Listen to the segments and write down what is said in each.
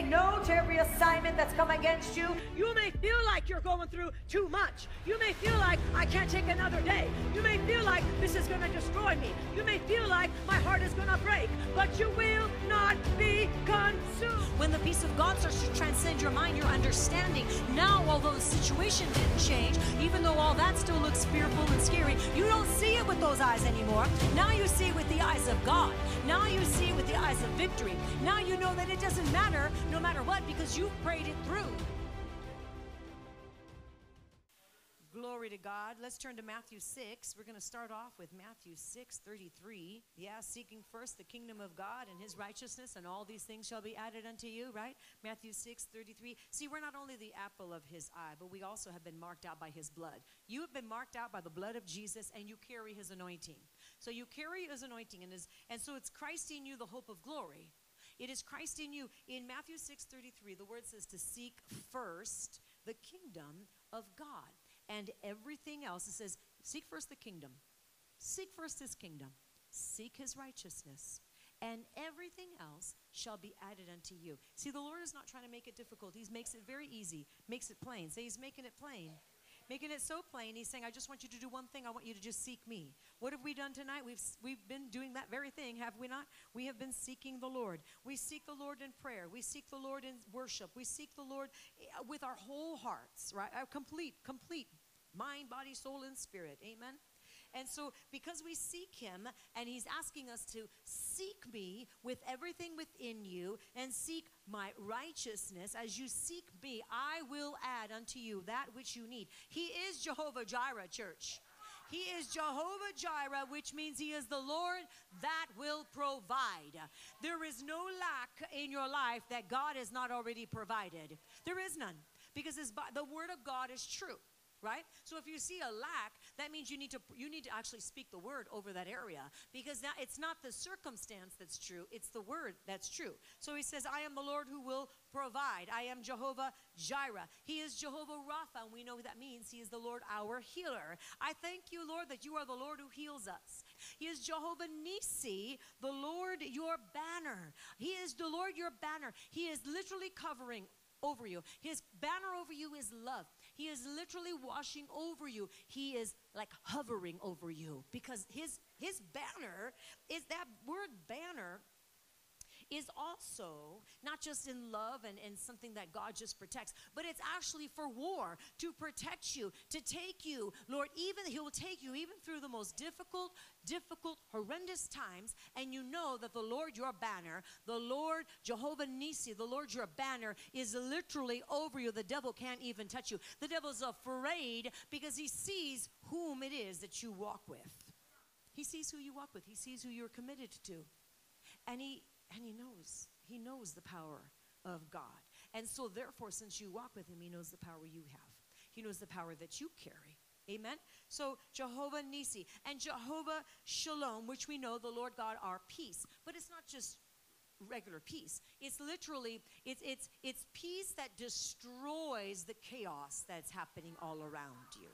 say no to every assignment that's come against you. You may feel like you're going through too much. You may feel like I can't take another day. You may feel like this is going to destroy me. You may feel like my heart is going to break, but you will not be consumed. When the peace of God starts to transcend your mind, your understanding, now although the situation didn't change, even though all that still looks fearful and scary, you don't see it with those eyes anymore. Now you see it with the eyes of God. Now you see it with the eyes of victory. Now you know that it doesn't matter no matter what because you've prayed it through. Glory to God. Let's turn to Matthew 6. We're going to start off with Matthew 6 33. Yeah, seeking first the kingdom of God and his righteousness, and all these things shall be added unto you, right? Matthew 6 33. See, we're not only the apple of his eye, but we also have been marked out by his blood. You have been marked out by the blood of Jesus, and you carry his anointing. So you carry his anointing, and, his, and so it's Christ in you, the hope of glory. It is Christ in you. In Matthew 6 33, the word says to seek first the kingdom of God and everything else. It says, Seek first the kingdom. Seek first his kingdom. Seek his righteousness. And everything else shall be added unto you. See, the Lord is not trying to make it difficult. He makes it very easy, makes it plain. Say, He's making it plain making it so plain. He's saying, I just want you to do one thing. I want you to just seek me. What have we done tonight? We've, we've been doing that very thing, have we not? We have been seeking the Lord. We seek the Lord in prayer. We seek the Lord in worship. We seek the Lord eh, with our whole hearts, right? Our complete, complete mind, body, soul, and spirit. Amen. And so, because we seek Him and He's asking us to seek me with everything within you and seek my righteousness, as you seek me, I will add unto you that which you need. He is Jehovah Jireh, church. He is Jehovah Jireh, which means He is the Lord that will provide. There is no lack in your life that God has not already provided. There is none because the Word of God is true right? So if you see a lack that means you need to you need to actually speak the word over that area because now it's not the circumstance that's true it's the word that's true. So he says i am the lord who will provide. I am jehovah jireh. He is jehovah rapha. And we know what that means. He is the lord our healer. I thank you lord that you are the lord who heals us. He is jehovah nisi the lord your banner. He is the lord your banner. He is literally covering over you. His banner over you is love he is literally washing over you. He is like hovering over you because his his banner is that word banner is also not just in love and, and something that God just protects, but it's actually for war to protect you, to take you, Lord, even He will take you even through the most difficult, difficult, horrendous times, and you know that the Lord your banner, the Lord Jehovah Nisi, the Lord your banner is literally over you. The devil can't even touch you. The devil's afraid because he sees whom it is that you walk with. He sees who you walk with. He sees who you're committed to. And he and he knows. He knows the power of God. And so, therefore, since you walk with him, he knows the power you have. He knows the power that you carry. Amen. So Jehovah Nisi and Jehovah Shalom, which we know the Lord God our peace. But it's not just regular peace. It's literally it's it's it's peace that destroys the chaos that's happening all around you.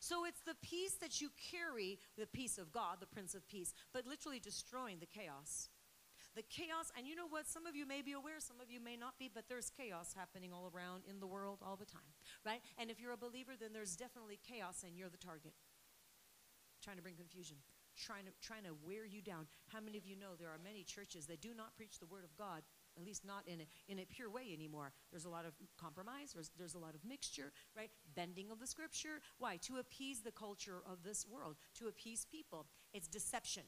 So it's the peace that you carry, the peace of God, the Prince of Peace, but literally destroying the chaos the chaos, and you know what? Some of you may be aware, some of you may not be, but there's chaos happening all around in the world all the time, right? And if you're a believer, then there's definitely chaos, and you're the target. Trying to bring confusion, trying to, trying to wear you down. How many of you know there are many churches that do not preach the word of God at least not in a, in a pure way anymore. There's a lot of compromise, there's, there's a lot of mixture, right? Bending of the scripture. Why? To appease the culture of this world, to appease people. It's deception.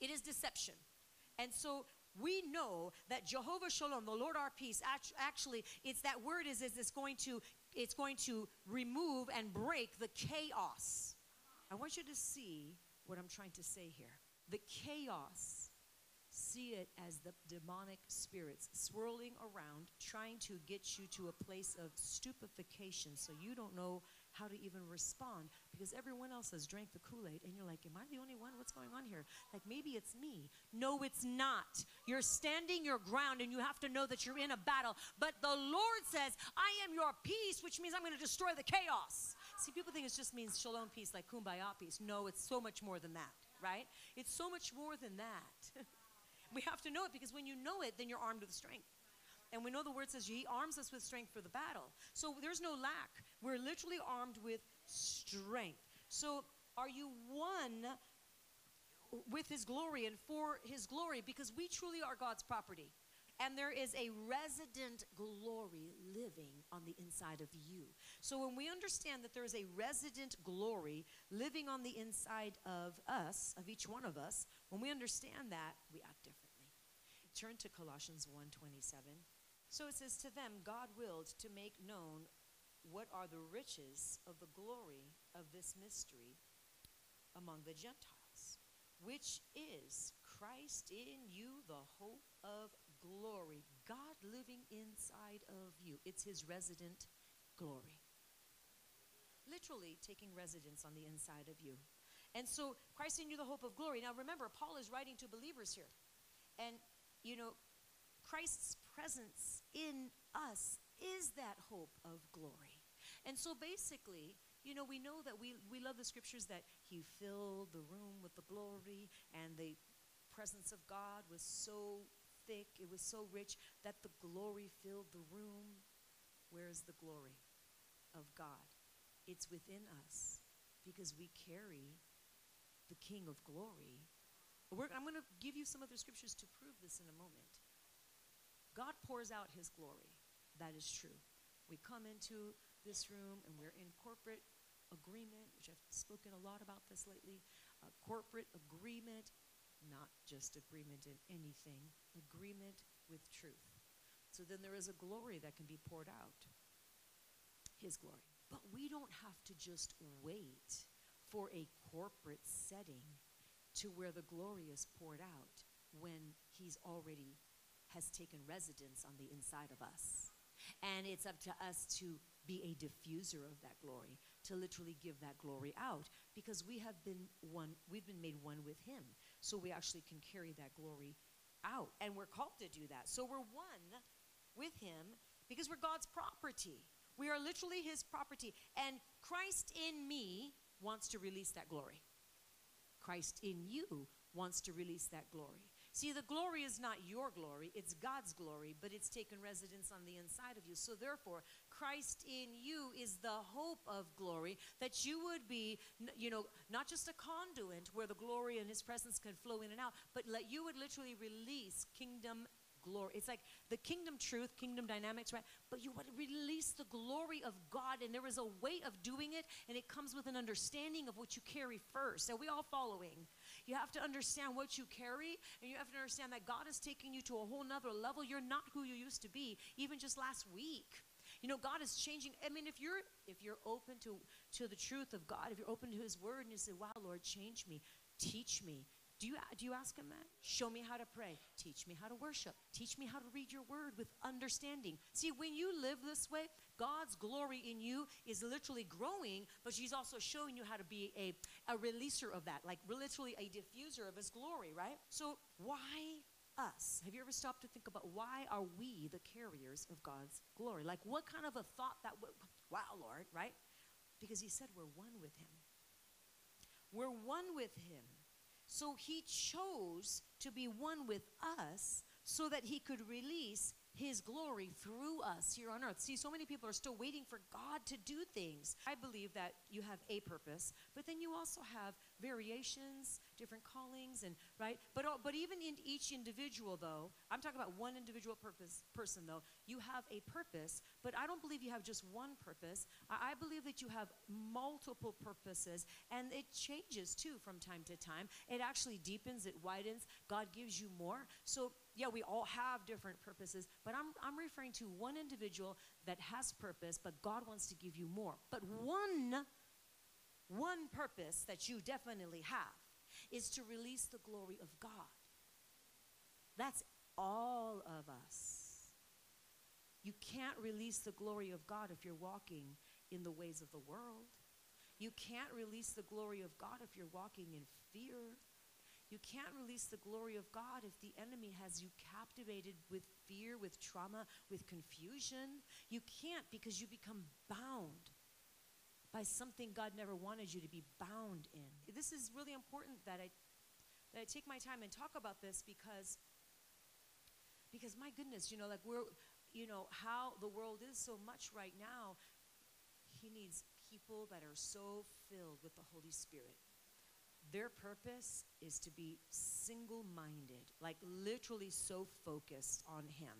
It is deception. And so we know that Jehovah Shalom, the Lord our peace, actually, it's that word is, is it's going to it's going to remove and break the chaos. I want you to see what I'm trying to say here. The chaos, see it as the demonic spirits swirling around, trying to get you to a place of stupefaction so you don't know how to even respond because everyone else has drank the Kool Aid and you're like, Am I the only one? What's going on here? Like, maybe it's me. No, it's not. You're standing your ground and you have to know that you're in a battle. But the Lord says, I am your peace, which means I'm going to destroy the chaos. See, people think it just means shalom peace, like kumbaya peace. No, it's so much more than that, right? It's so much more than that. we have to know it because when you know it, then you're armed with strength. And we know the word says He arms us with strength for the battle. So there's no lack. We're literally armed with strength. So are you one with His glory and for His glory? Because we truly are God's property. And there is a resident glory living on the inside of you. So when we understand that there is a resident glory living on the inside of us, of each one of us, when we understand that, we act differently. Turn to Colossians 1:27. So it says to them God willed to make known what are the riches of the glory of this mystery among the Gentiles, which is Christ in you, the hope of glory. God living inside of you. It's his resident glory. Literally taking residence on the inside of you. And so, Christ in you, the hope of glory. Now, remember, Paul is writing to believers here. And, you know, Christ's presence in us is that hope of glory. And so, basically, you know, we know that we, we love the scriptures that he filled the room with the glory and the presence of God was so thick, it was so rich that the glory filled the room. Where is the glory of God? It's within us because we carry the King of glory. We're, I'm going to give you some other scriptures to prove this in a moment. God pours out his glory. That is true. We come into this room and we're in corporate agreement, which I've spoken a lot about this lately. Uh, corporate agreement, not just agreement in anything, agreement with truth. So then there is a glory that can be poured out. His glory. But we don't have to just wait for a corporate setting to where the glory is poured out when he's already has taken residence on the inside of us. And it's up to us to be a diffuser of that glory, to literally give that glory out because we have been one we've been made one with him. So we actually can carry that glory out and we're called to do that. So we're one with him because we're God's property. We are literally his property. And Christ in me wants to release that glory. Christ in you wants to release that glory. See, the glory is not your glory, it's God's glory, but it's taken residence on the inside of you. So, therefore, Christ in you is the hope of glory that you would be, you know, not just a conduit where the glory and his presence can flow in and out, but let you would literally release kingdom glory. It's like the kingdom truth, kingdom dynamics, right? But you would release the glory of God, and there is a way of doing it, and it comes with an understanding of what you carry first. Are we all following? You have to understand what you carry, and you have to understand that God is taking you to a whole nother level. You're not who you used to be, even just last week. You know, God is changing. I mean, if you're if you're open to to the truth of God, if you're open to His Word, and you say, "Wow, Lord, change me, teach me, do you, do you ask him that? Show me how to pray. Teach me how to worship. Teach me how to read your word with understanding. See, when you live this way, God's glory in you is literally growing, but she's also showing you how to be a, a releaser of that, like literally a diffuser of his glory, right? So, why us? Have you ever stopped to think about why are we the carriers of God's glory? Like, what kind of a thought that, w- wow, Lord, right? Because he said we're one with him. We're one with him. So he chose to be one with us so that he could release his glory through us here on earth. See, so many people are still waiting for God to do things. I believe that you have a purpose, but then you also have variations, different callings, and right. But uh, but even in each individual, though, I'm talking about one individual purpose person. Though you have a purpose, but I don't believe you have just one purpose. I, I believe that you have multiple purposes, and it changes too from time to time. It actually deepens, it widens. God gives you more. So yeah, we all have different purposes, but I'm, I'm referring to one individual that has purpose, but God wants to give you more. But one, one purpose that you definitely have is to release the glory of God. That's all of us. You can't release the glory of God if you're walking in the ways of the world. You can't release the glory of God if you're walking in fear. You can't release the glory of God if the enemy has you captivated with fear, with trauma, with confusion. You can't because you become bound by something God never wanted you to be bound in. This is really important that I that I take my time and talk about this because because my goodness, you know, like we're you know, how the world is so much right now, he needs people that are so filled with the Holy Spirit. Their purpose is to be single minded, like literally so focused on Him.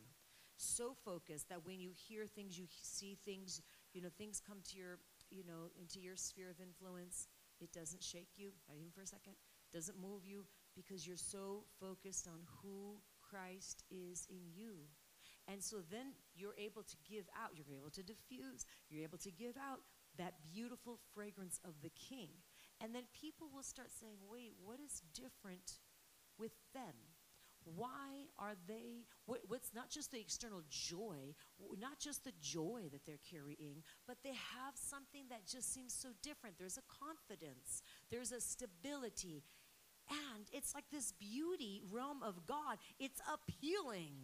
So focused that when you hear things, you see things, you know, things come to your, you know, into your sphere of influence, it doesn't shake you, not even for a second, doesn't move you because you're so focused on who Christ is in you. And so then you're able to give out, you're able to diffuse, you're able to give out that beautiful fragrance of the King. And then people will start saying, wait, what is different with them? Why are they, what's not just the external joy, not just the joy that they're carrying, but they have something that just seems so different. There's a confidence, there's a stability, and it's like this beauty realm of God. It's appealing.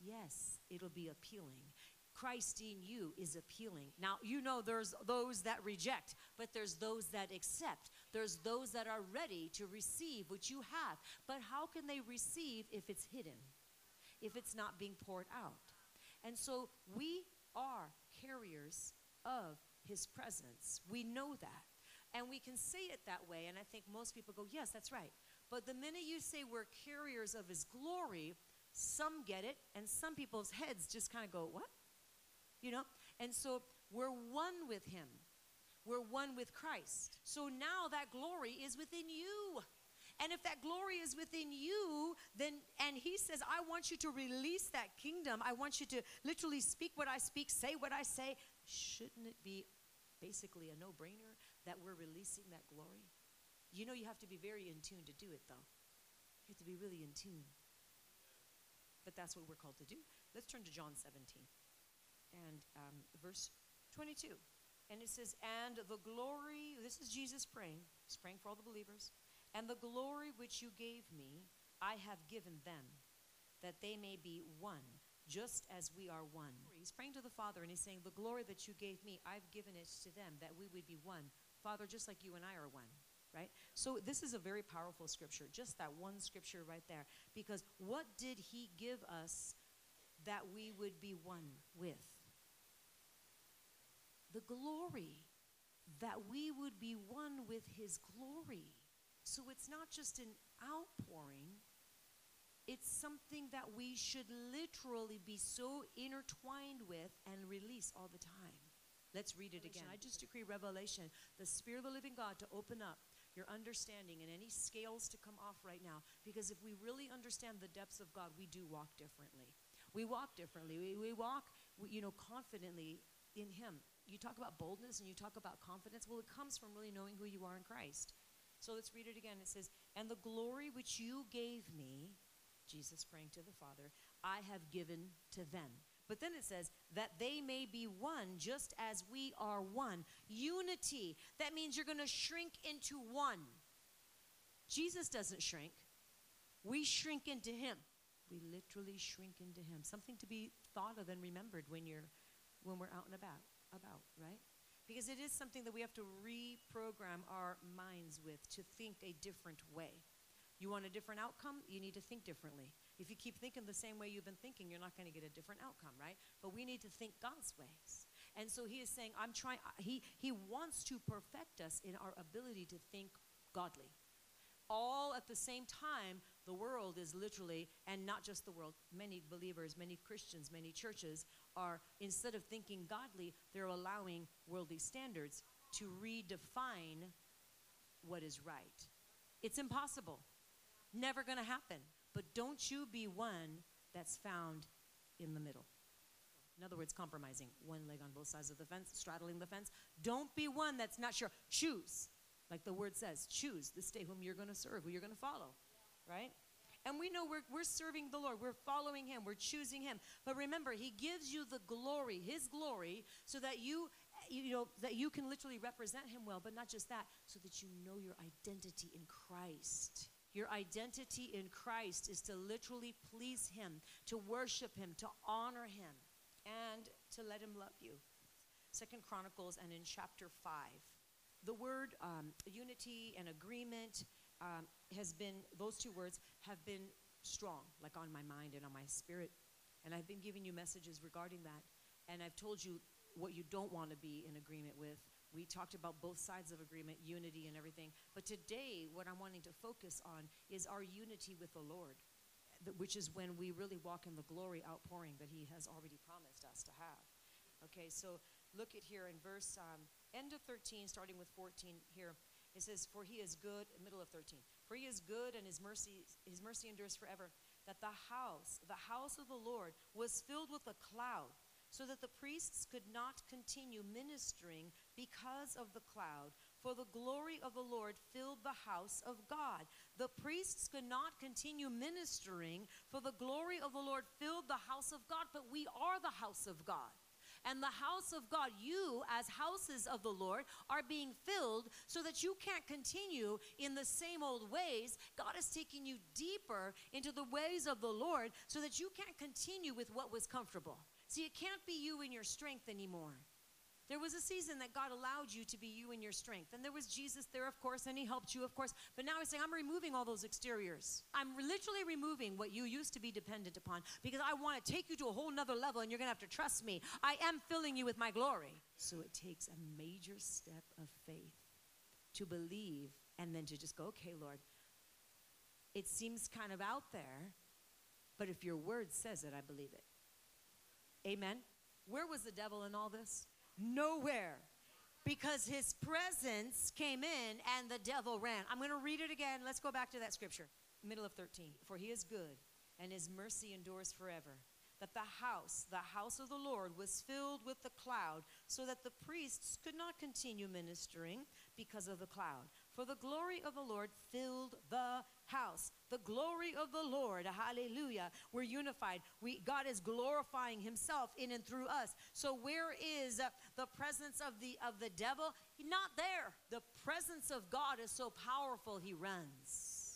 Yes, it'll be appealing. Christ in you is appealing. Now, you know there's those that reject, but there's those that accept. There's those that are ready to receive what you have. But how can they receive if it's hidden? If it's not being poured out? And so we are carriers of his presence. We know that. And we can say it that way. And I think most people go, yes, that's right. But the minute you say we're carriers of his glory, some get it, and some people's heads just kind of go, what? You know? And so we're one with him. We're one with Christ. So now that glory is within you. And if that glory is within you, then, and he says, I want you to release that kingdom. I want you to literally speak what I speak, say what I say. Shouldn't it be basically a no brainer that we're releasing that glory? You know, you have to be very in tune to do it, though. You have to be really in tune. But that's what we're called to do. Let's turn to John 17 and um, verse 22. And it says, And the glory, this is Jesus praying, he's praying for all the believers, and the glory which you gave me, I have given them, that they may be one, just as we are one. He's praying to the Father and he's saying, The glory that you gave me, I've given it to them, that we would be one. Father, just like you and I are one right? So this is a very powerful scripture, just that one scripture right there. Because what did he give us that we would be one with? The glory. That we would be one with his glory. So it's not just an outpouring, it's something that we should literally be so intertwined with and release all the time. Let's read it again. I just decree revelation, the Spirit of the living God to open up your understanding and any scales to come off right now. Because if we really understand the depths of God, we do walk differently. We walk differently. We, we walk, you know, confidently in Him. You talk about boldness and you talk about confidence. Well, it comes from really knowing who you are in Christ. So let's read it again. It says, And the glory which you gave me, Jesus praying to the Father, I have given to them but then it says, that they may be one just as we are one. Unity. That means you're going to shrink into one. Jesus doesn't shrink, we shrink into him. We literally shrink into him. Something to be thought of and remembered when you're when we're out and about about, right? Because it is something that we have to reprogram our minds with to think a different way. You want a different outcome? You need to think differently. If you keep thinking the same way you've been thinking, you're not going to get a different outcome, right? But we need to think God's ways. And so he is saying, I'm trying, he, he wants to perfect us in our ability to think godly. All at the same time, the world is literally, and not just the world, many believers, many Christians, many churches are, instead of thinking godly, they're allowing worldly standards to redefine what is right. It's impossible. Never going to happen. But don't you be one that's found in the middle. In other words, compromising one leg on both sides of the fence, straddling the fence. Don't be one that's not sure. Choose, like the word says, choose this day whom you're going to serve, who you're going to follow, right? And we know we're, we're serving the Lord. We're following Him. We're choosing Him. But remember, He gives you the glory, His glory, so that you, you know, that you can literally represent Him well. But not just that, so that you know your identity in Christ. Your identity in Christ is to literally please Him, to worship Him, to honor Him, and to let Him love you. Second Chronicles and in chapter 5. The word um, unity and agreement um, has been, those two words have been strong, like on my mind and on my spirit. And I've been giving you messages regarding that. And I've told you what you don't want to be in agreement with. We talked about both sides of agreement, unity and everything. But today, what I'm wanting to focus on is our unity with the Lord, which is when we really walk in the glory outpouring that He has already promised us to have. Okay, so look at here in verse um, end of 13, starting with 14 here. It says, "For He is good." Middle of 13. For He is good, and His mercy His mercy endures forever. That the house, the house of the Lord, was filled with a cloud, so that the priests could not continue ministering because of the cloud. For the glory of the Lord filled the house of God. The priests could not continue ministering, for the glory of the Lord filled the house of God. But we are the house of God. And the house of God, you as houses of the Lord, are being filled so that you can't continue in the same old ways. God is taking you deeper into the ways of the Lord so that you can't continue with what was comfortable. See, it can't be you in your strength anymore. There was a season that God allowed you to be you in your strength. And there was Jesus there, of course, and He helped you, of course. But now He's saying, I'm removing all those exteriors. I'm literally removing what you used to be dependent upon because I want to take you to a whole nother level and you're going to have to trust me. I am filling you with my glory. So it takes a major step of faith to believe and then to just go, okay, Lord, it seems kind of out there, but if your word says it, I believe it. Amen. Where was the devil in all this? Nowhere. Because his presence came in and the devil ran. I'm going to read it again. Let's go back to that scripture. Middle of 13. For he is good and his mercy endures forever. That the house, the house of the Lord, was filled with the cloud, so that the priests could not continue ministering because of the cloud. For the glory of the Lord filled the house. The glory of the Lord, hallelujah. We're unified. We, God is glorifying himself in and through us. So where is uh, the presence of the of the devil? Not there. The presence of God is so powerful he runs.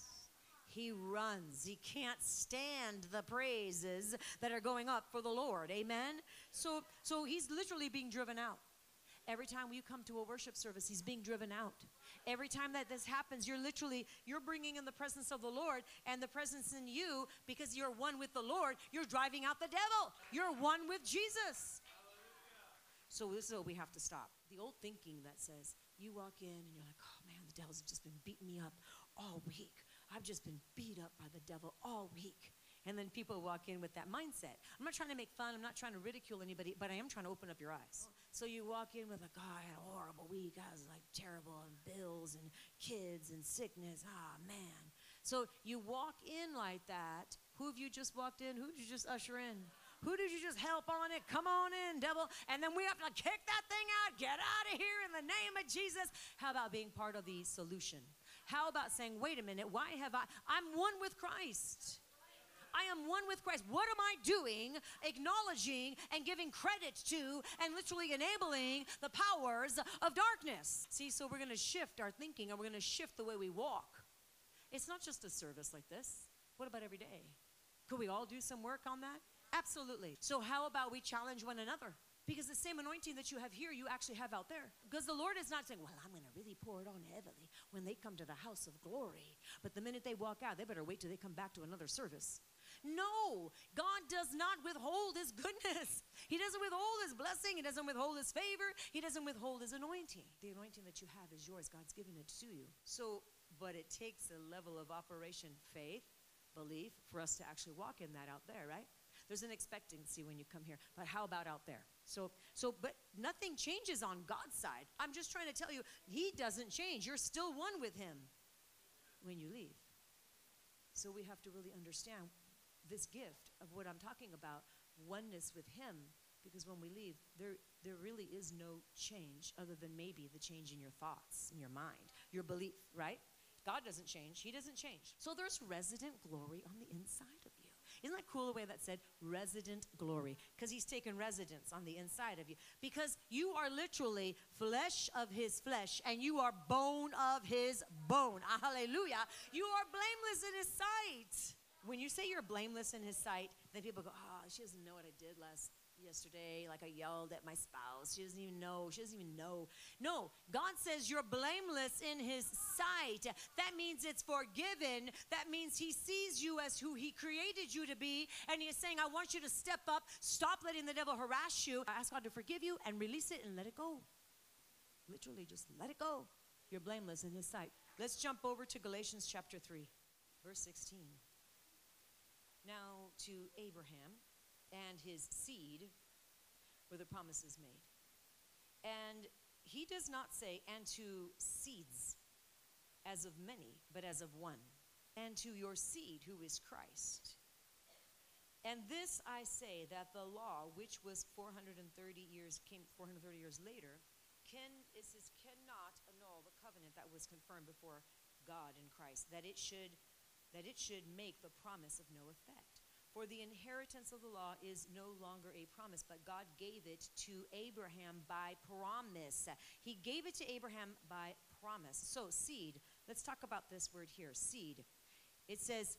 He runs. He can't stand the praises that are going up for the Lord. Amen. So so he's literally being driven out. Every time you come to a worship service, he's being driven out. Every time that this happens, you're literally you're bringing in the presence of the Lord and the presence in you because you're one with the Lord. You're driving out the devil. You're one with Jesus. So this is what we have to stop. The old thinking that says you walk in and you're like, "Oh man, the devil's just been beating me up all week. I've just been beat up by the devil all week." And then people walk in with that mindset. I'm not trying to make fun. I'm not trying to ridicule anybody, but I am trying to open up your eyes. So you walk in with like, oh, I had a horrible week. I was like terrible and bills and kids and sickness. Ah, man. So you walk in like that. Who have you just walked in? Who did you just usher in? Who did you just help on it? Come on in, devil. And then we have to kick that thing out. Get out of here in the name of Jesus. How about being part of the solution? How about saying, wait a minute, why have I? I'm one with Christ. I am one with Christ. What am I doing? Acknowledging and giving credit to and literally enabling the powers of darkness. See, so we're going to shift our thinking and we're going to shift the way we walk. It's not just a service like this. What about every day? Could we all do some work on that? Absolutely. So, how about we challenge one another? Because the same anointing that you have here, you actually have out there. Because the Lord is not saying, Well, I'm going to really pour it on heavily when they come to the house of glory. But the minute they walk out, they better wait till they come back to another service. No, God does not withhold his goodness. He doesn't withhold his blessing. He doesn't withhold his favor. He doesn't withhold his anointing. The anointing that you have is yours. God's given it to you. So, but it takes a level of operation faith, belief, for us to actually walk in that out there, right? There's an expectancy when you come here. But how about out there? So, so, but nothing changes on God's side. I'm just trying to tell you, He doesn't change. You're still one with Him when you leave. So we have to really understand this gift of what I'm talking about, oneness with Him, because when we leave, there, there really is no change other than maybe the change in your thoughts, in your mind, your belief, right? God doesn't change, He doesn't change. So there's resident glory on the inside of you. Isn't that cool the way that said resident glory? Because he's taken residence on the inside of you. Because you are literally flesh of his flesh and you are bone of his bone. Hallelujah. You are blameless in his sight. When you say you're blameless in his sight, then people go, oh, she doesn't know what I did last yesterday, like I yelled at my spouse. She doesn't even know. She doesn't even know. No, God says you're blameless in His sight. That means it's forgiven. That means He sees you as who He created you to be. And He is saying, I want you to step up, stop letting the devil harass you. Ask God to forgive you and release it and let it go. Literally, just let it go. You're blameless in His sight. Let's jump over to Galatians chapter 3, verse 16. Now to Abraham and his seed were the promises made. And he does not say, and to seeds as of many, but as of one, and to your seed who is Christ. And this I say that the law, which was 430 years, came 430 years later, can, it says, cannot annul the covenant that was confirmed before God in Christ, that it should, that it should make the promise of no effect. For the inheritance of the law is no longer a promise, but God gave it to Abraham by promise. He gave it to Abraham by promise. So, seed, let's talk about this word here seed. It says,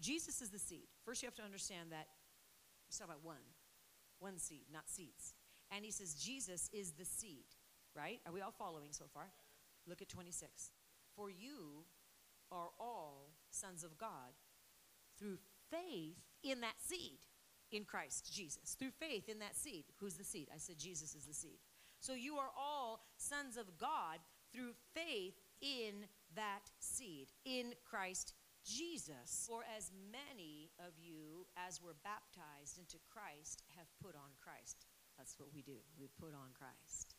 Jesus is the seed. First, you have to understand that let's talk about one, one seed, not seeds. And he says, Jesus is the seed, right? Are we all following so far? Look at 26. For you are all sons of God through faith in that seed in Christ Jesus. Through faith in that seed. Who's the seed? I said Jesus is the seed. So you are all sons of God through faith in that seed, in Christ Jesus. For as many of you as were baptized into Christ have put on Christ. That's what we do. We put on Christ.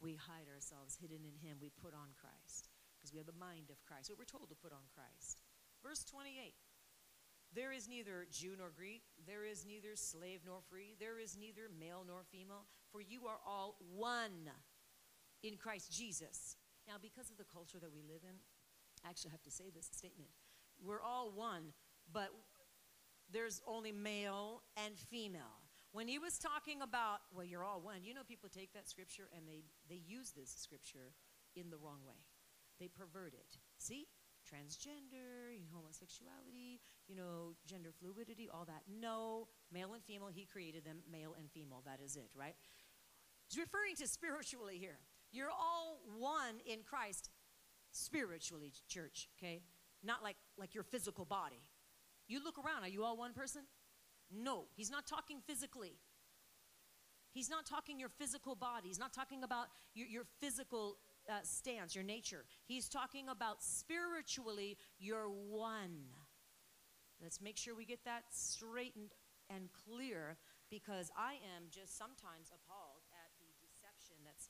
We hide ourselves hidden in Him. We put on Christ because we have the mind of Christ. So we're told to put on Christ. Verse 28 There is neither Jew nor Greek, there is neither slave nor free, there is neither male nor female, for you are all one in Christ Jesus. Now, because of the culture that we live in, I actually have to say this statement. We're all one, but there's only male and female. When he was talking about, well, you're all one, you know, people take that scripture and they, they use this scripture in the wrong way. They pervert it. See? Transgender, homosexuality, you know, gender fluidity, all that. No, male and female, he created them, male and female. That is it, right? He's referring to spiritually here. You're all one in Christ spiritually, church, okay? Not like like your physical body. You look around, are you all one person? No, he's not talking physically. He's not talking your physical body. He's not talking about your, your physical uh, stance, your nature. He's talking about spiritually, you're one. Let's make sure we get that straightened and clear because I am just sometimes appalled at the deception that's.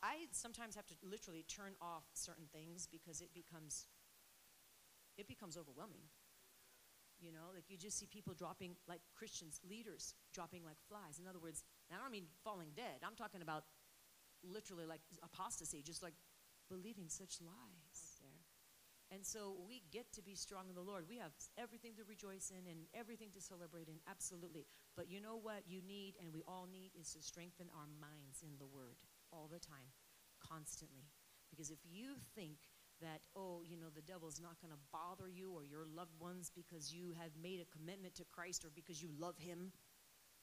I sometimes have to literally turn off certain things because it becomes it becomes overwhelming. You know, like you just see people dropping, like Christians, leaders dropping like flies. In other words, I don't mean falling dead. I'm talking about literally like apostasy, just like believing such lies there. And so we get to be strong in the Lord. We have everything to rejoice in and everything to celebrate in, absolutely. But you know what you need, and we all need, is to strengthen our minds in the Word all the time, constantly. Because if you think that, oh, you know, the devil's not going to bother you or your loved ones because you have made a commitment to Christ or because you love him.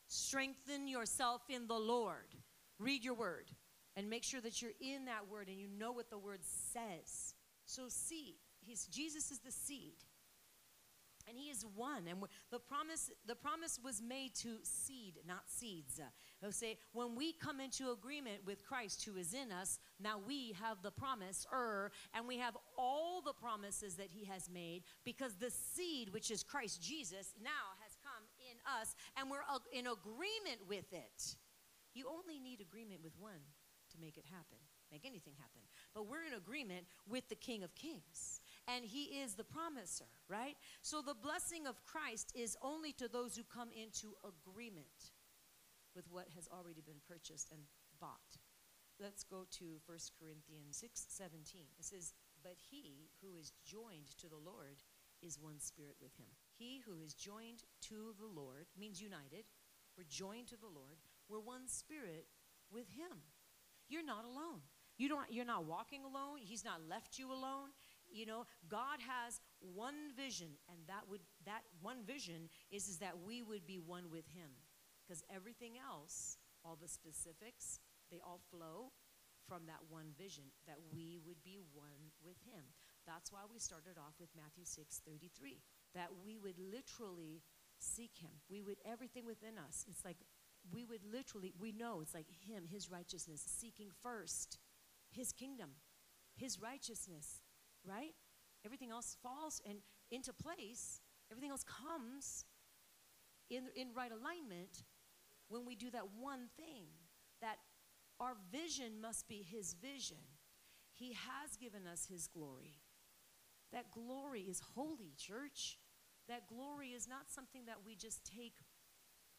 Strengthen yourself in the Lord. Read your word and make sure that you're in that word and you know what the word says. So, seed, he's, Jesus is the seed. And he is one. And the promise the promise was made to seed not seeds. He'll say when we come into agreement with christ who is in us now we have the promise er and we have all the promises that he has made because the seed which is christ jesus now has come in us and we're in agreement with it. You only need agreement with one to make it happen make anything happen but we're in agreement with the king of kings and he is the promiser, right? So the blessing of Christ is only to those who come into agreement with what has already been purchased and bought. Let's go to 1 Corinthians 6 17. It says, But he who is joined to the Lord is one spirit with him. He who is joined to the Lord means united. We're joined to the Lord. We're one spirit with him. You're not alone. You don't, you're not walking alone. He's not left you alone you know god has one vision and that would that one vision is is that we would be one with him Because everything else, all the specifics, they all flow from that one vision that we would be one with him. That's why we started off with Matthew 6 33. That we would literally seek him. We would, everything within us, it's like we would literally, we know it's like him, his righteousness, seeking first his kingdom, his righteousness, right? Everything else falls and into place. Everything else comes in, in right alignment when we do that one thing. That our vision must be his vision. He has given us his glory. That glory is holy, church. That glory is not something that we just take,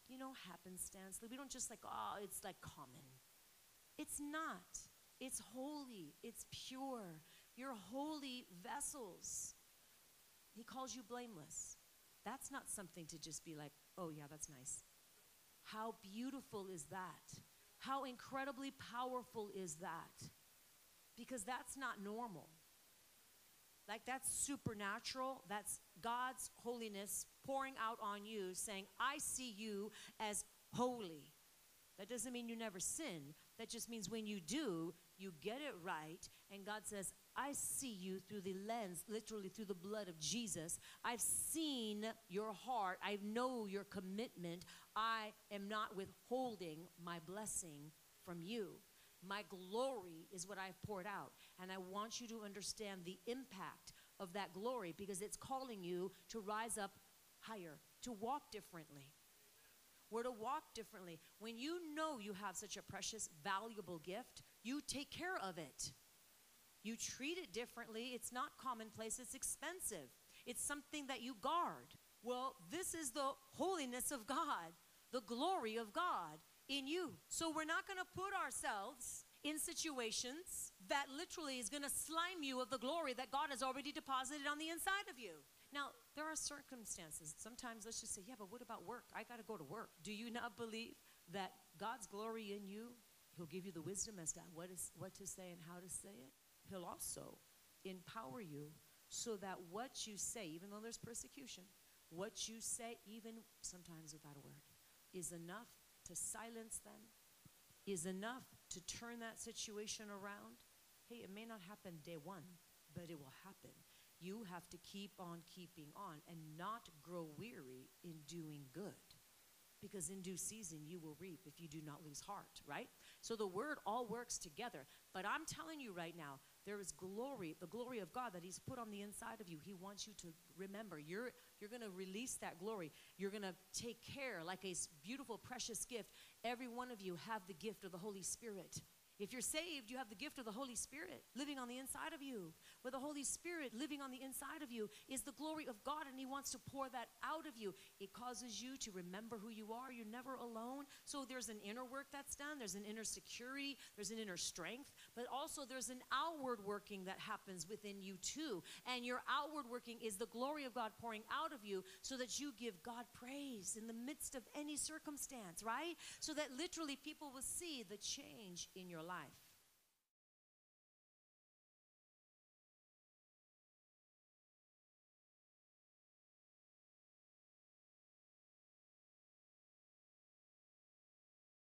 you know, happenstance. We don't just like, oh, it's like common. It's not. It's holy. It's pure. You're holy vessels. He calls you blameless. That's not something to just be like, oh, yeah, that's nice. How beautiful is that? How incredibly powerful is that? Because that's not normal. Like that's supernatural. That's God's holiness pouring out on you, saying, I see you as holy. That doesn't mean you never sin. That just means when you do, you get it right. And God says, I see you through the lens, literally through the blood of Jesus. I've seen your heart. I know your commitment. I am not withholding my blessing from you. My glory is what I've poured out. And I want you to understand the impact of that glory because it's calling you to rise up higher, to walk differently. We're to walk differently. When you know you have such a precious, valuable gift, you take care of it. You treat it differently. It's not commonplace, it's expensive. It's something that you guard. Well, this is the holiness of God, the glory of God in you. So we're not going to put ourselves in situations that literally is going to slime you of the glory that God has already deposited on the inside of you. Now, there are circumstances. Sometimes let's just say, yeah, but what about work? I got to go to work. Do you not believe that God's glory in you, He'll give you the wisdom as to what, is, what to say and how to say it? He'll also empower you so that what you say, even though there's persecution, what you say, even sometimes without a word, is enough to silence them, is enough to turn that situation around. Hey, it may not happen day one, but it will happen. You have to keep on keeping on and not grow weary in doing good. Because in due season you will reap if you do not lose heart, right? So the word all works together. But I'm telling you right now, there is glory, the glory of God that He's put on the inside of you. He wants you to remember. You're you're going to release that glory. You're going to take care like a beautiful, precious gift. Every one of you have the gift of the Holy Spirit. If you're saved, you have the gift of the Holy Spirit living on the inside of you. Where the Holy Spirit living on the inside of you is the glory of God, and He wants to pour that out of you. It causes you to remember who you are. You're never alone. So there's an inner work that's done, there's an inner security, there's an inner strength, but also there's an outward working that happens within you too. And your outward working is the glory of God pouring out of you so that you give God praise in the midst of any circumstance, right? So that literally people will see the change in your life.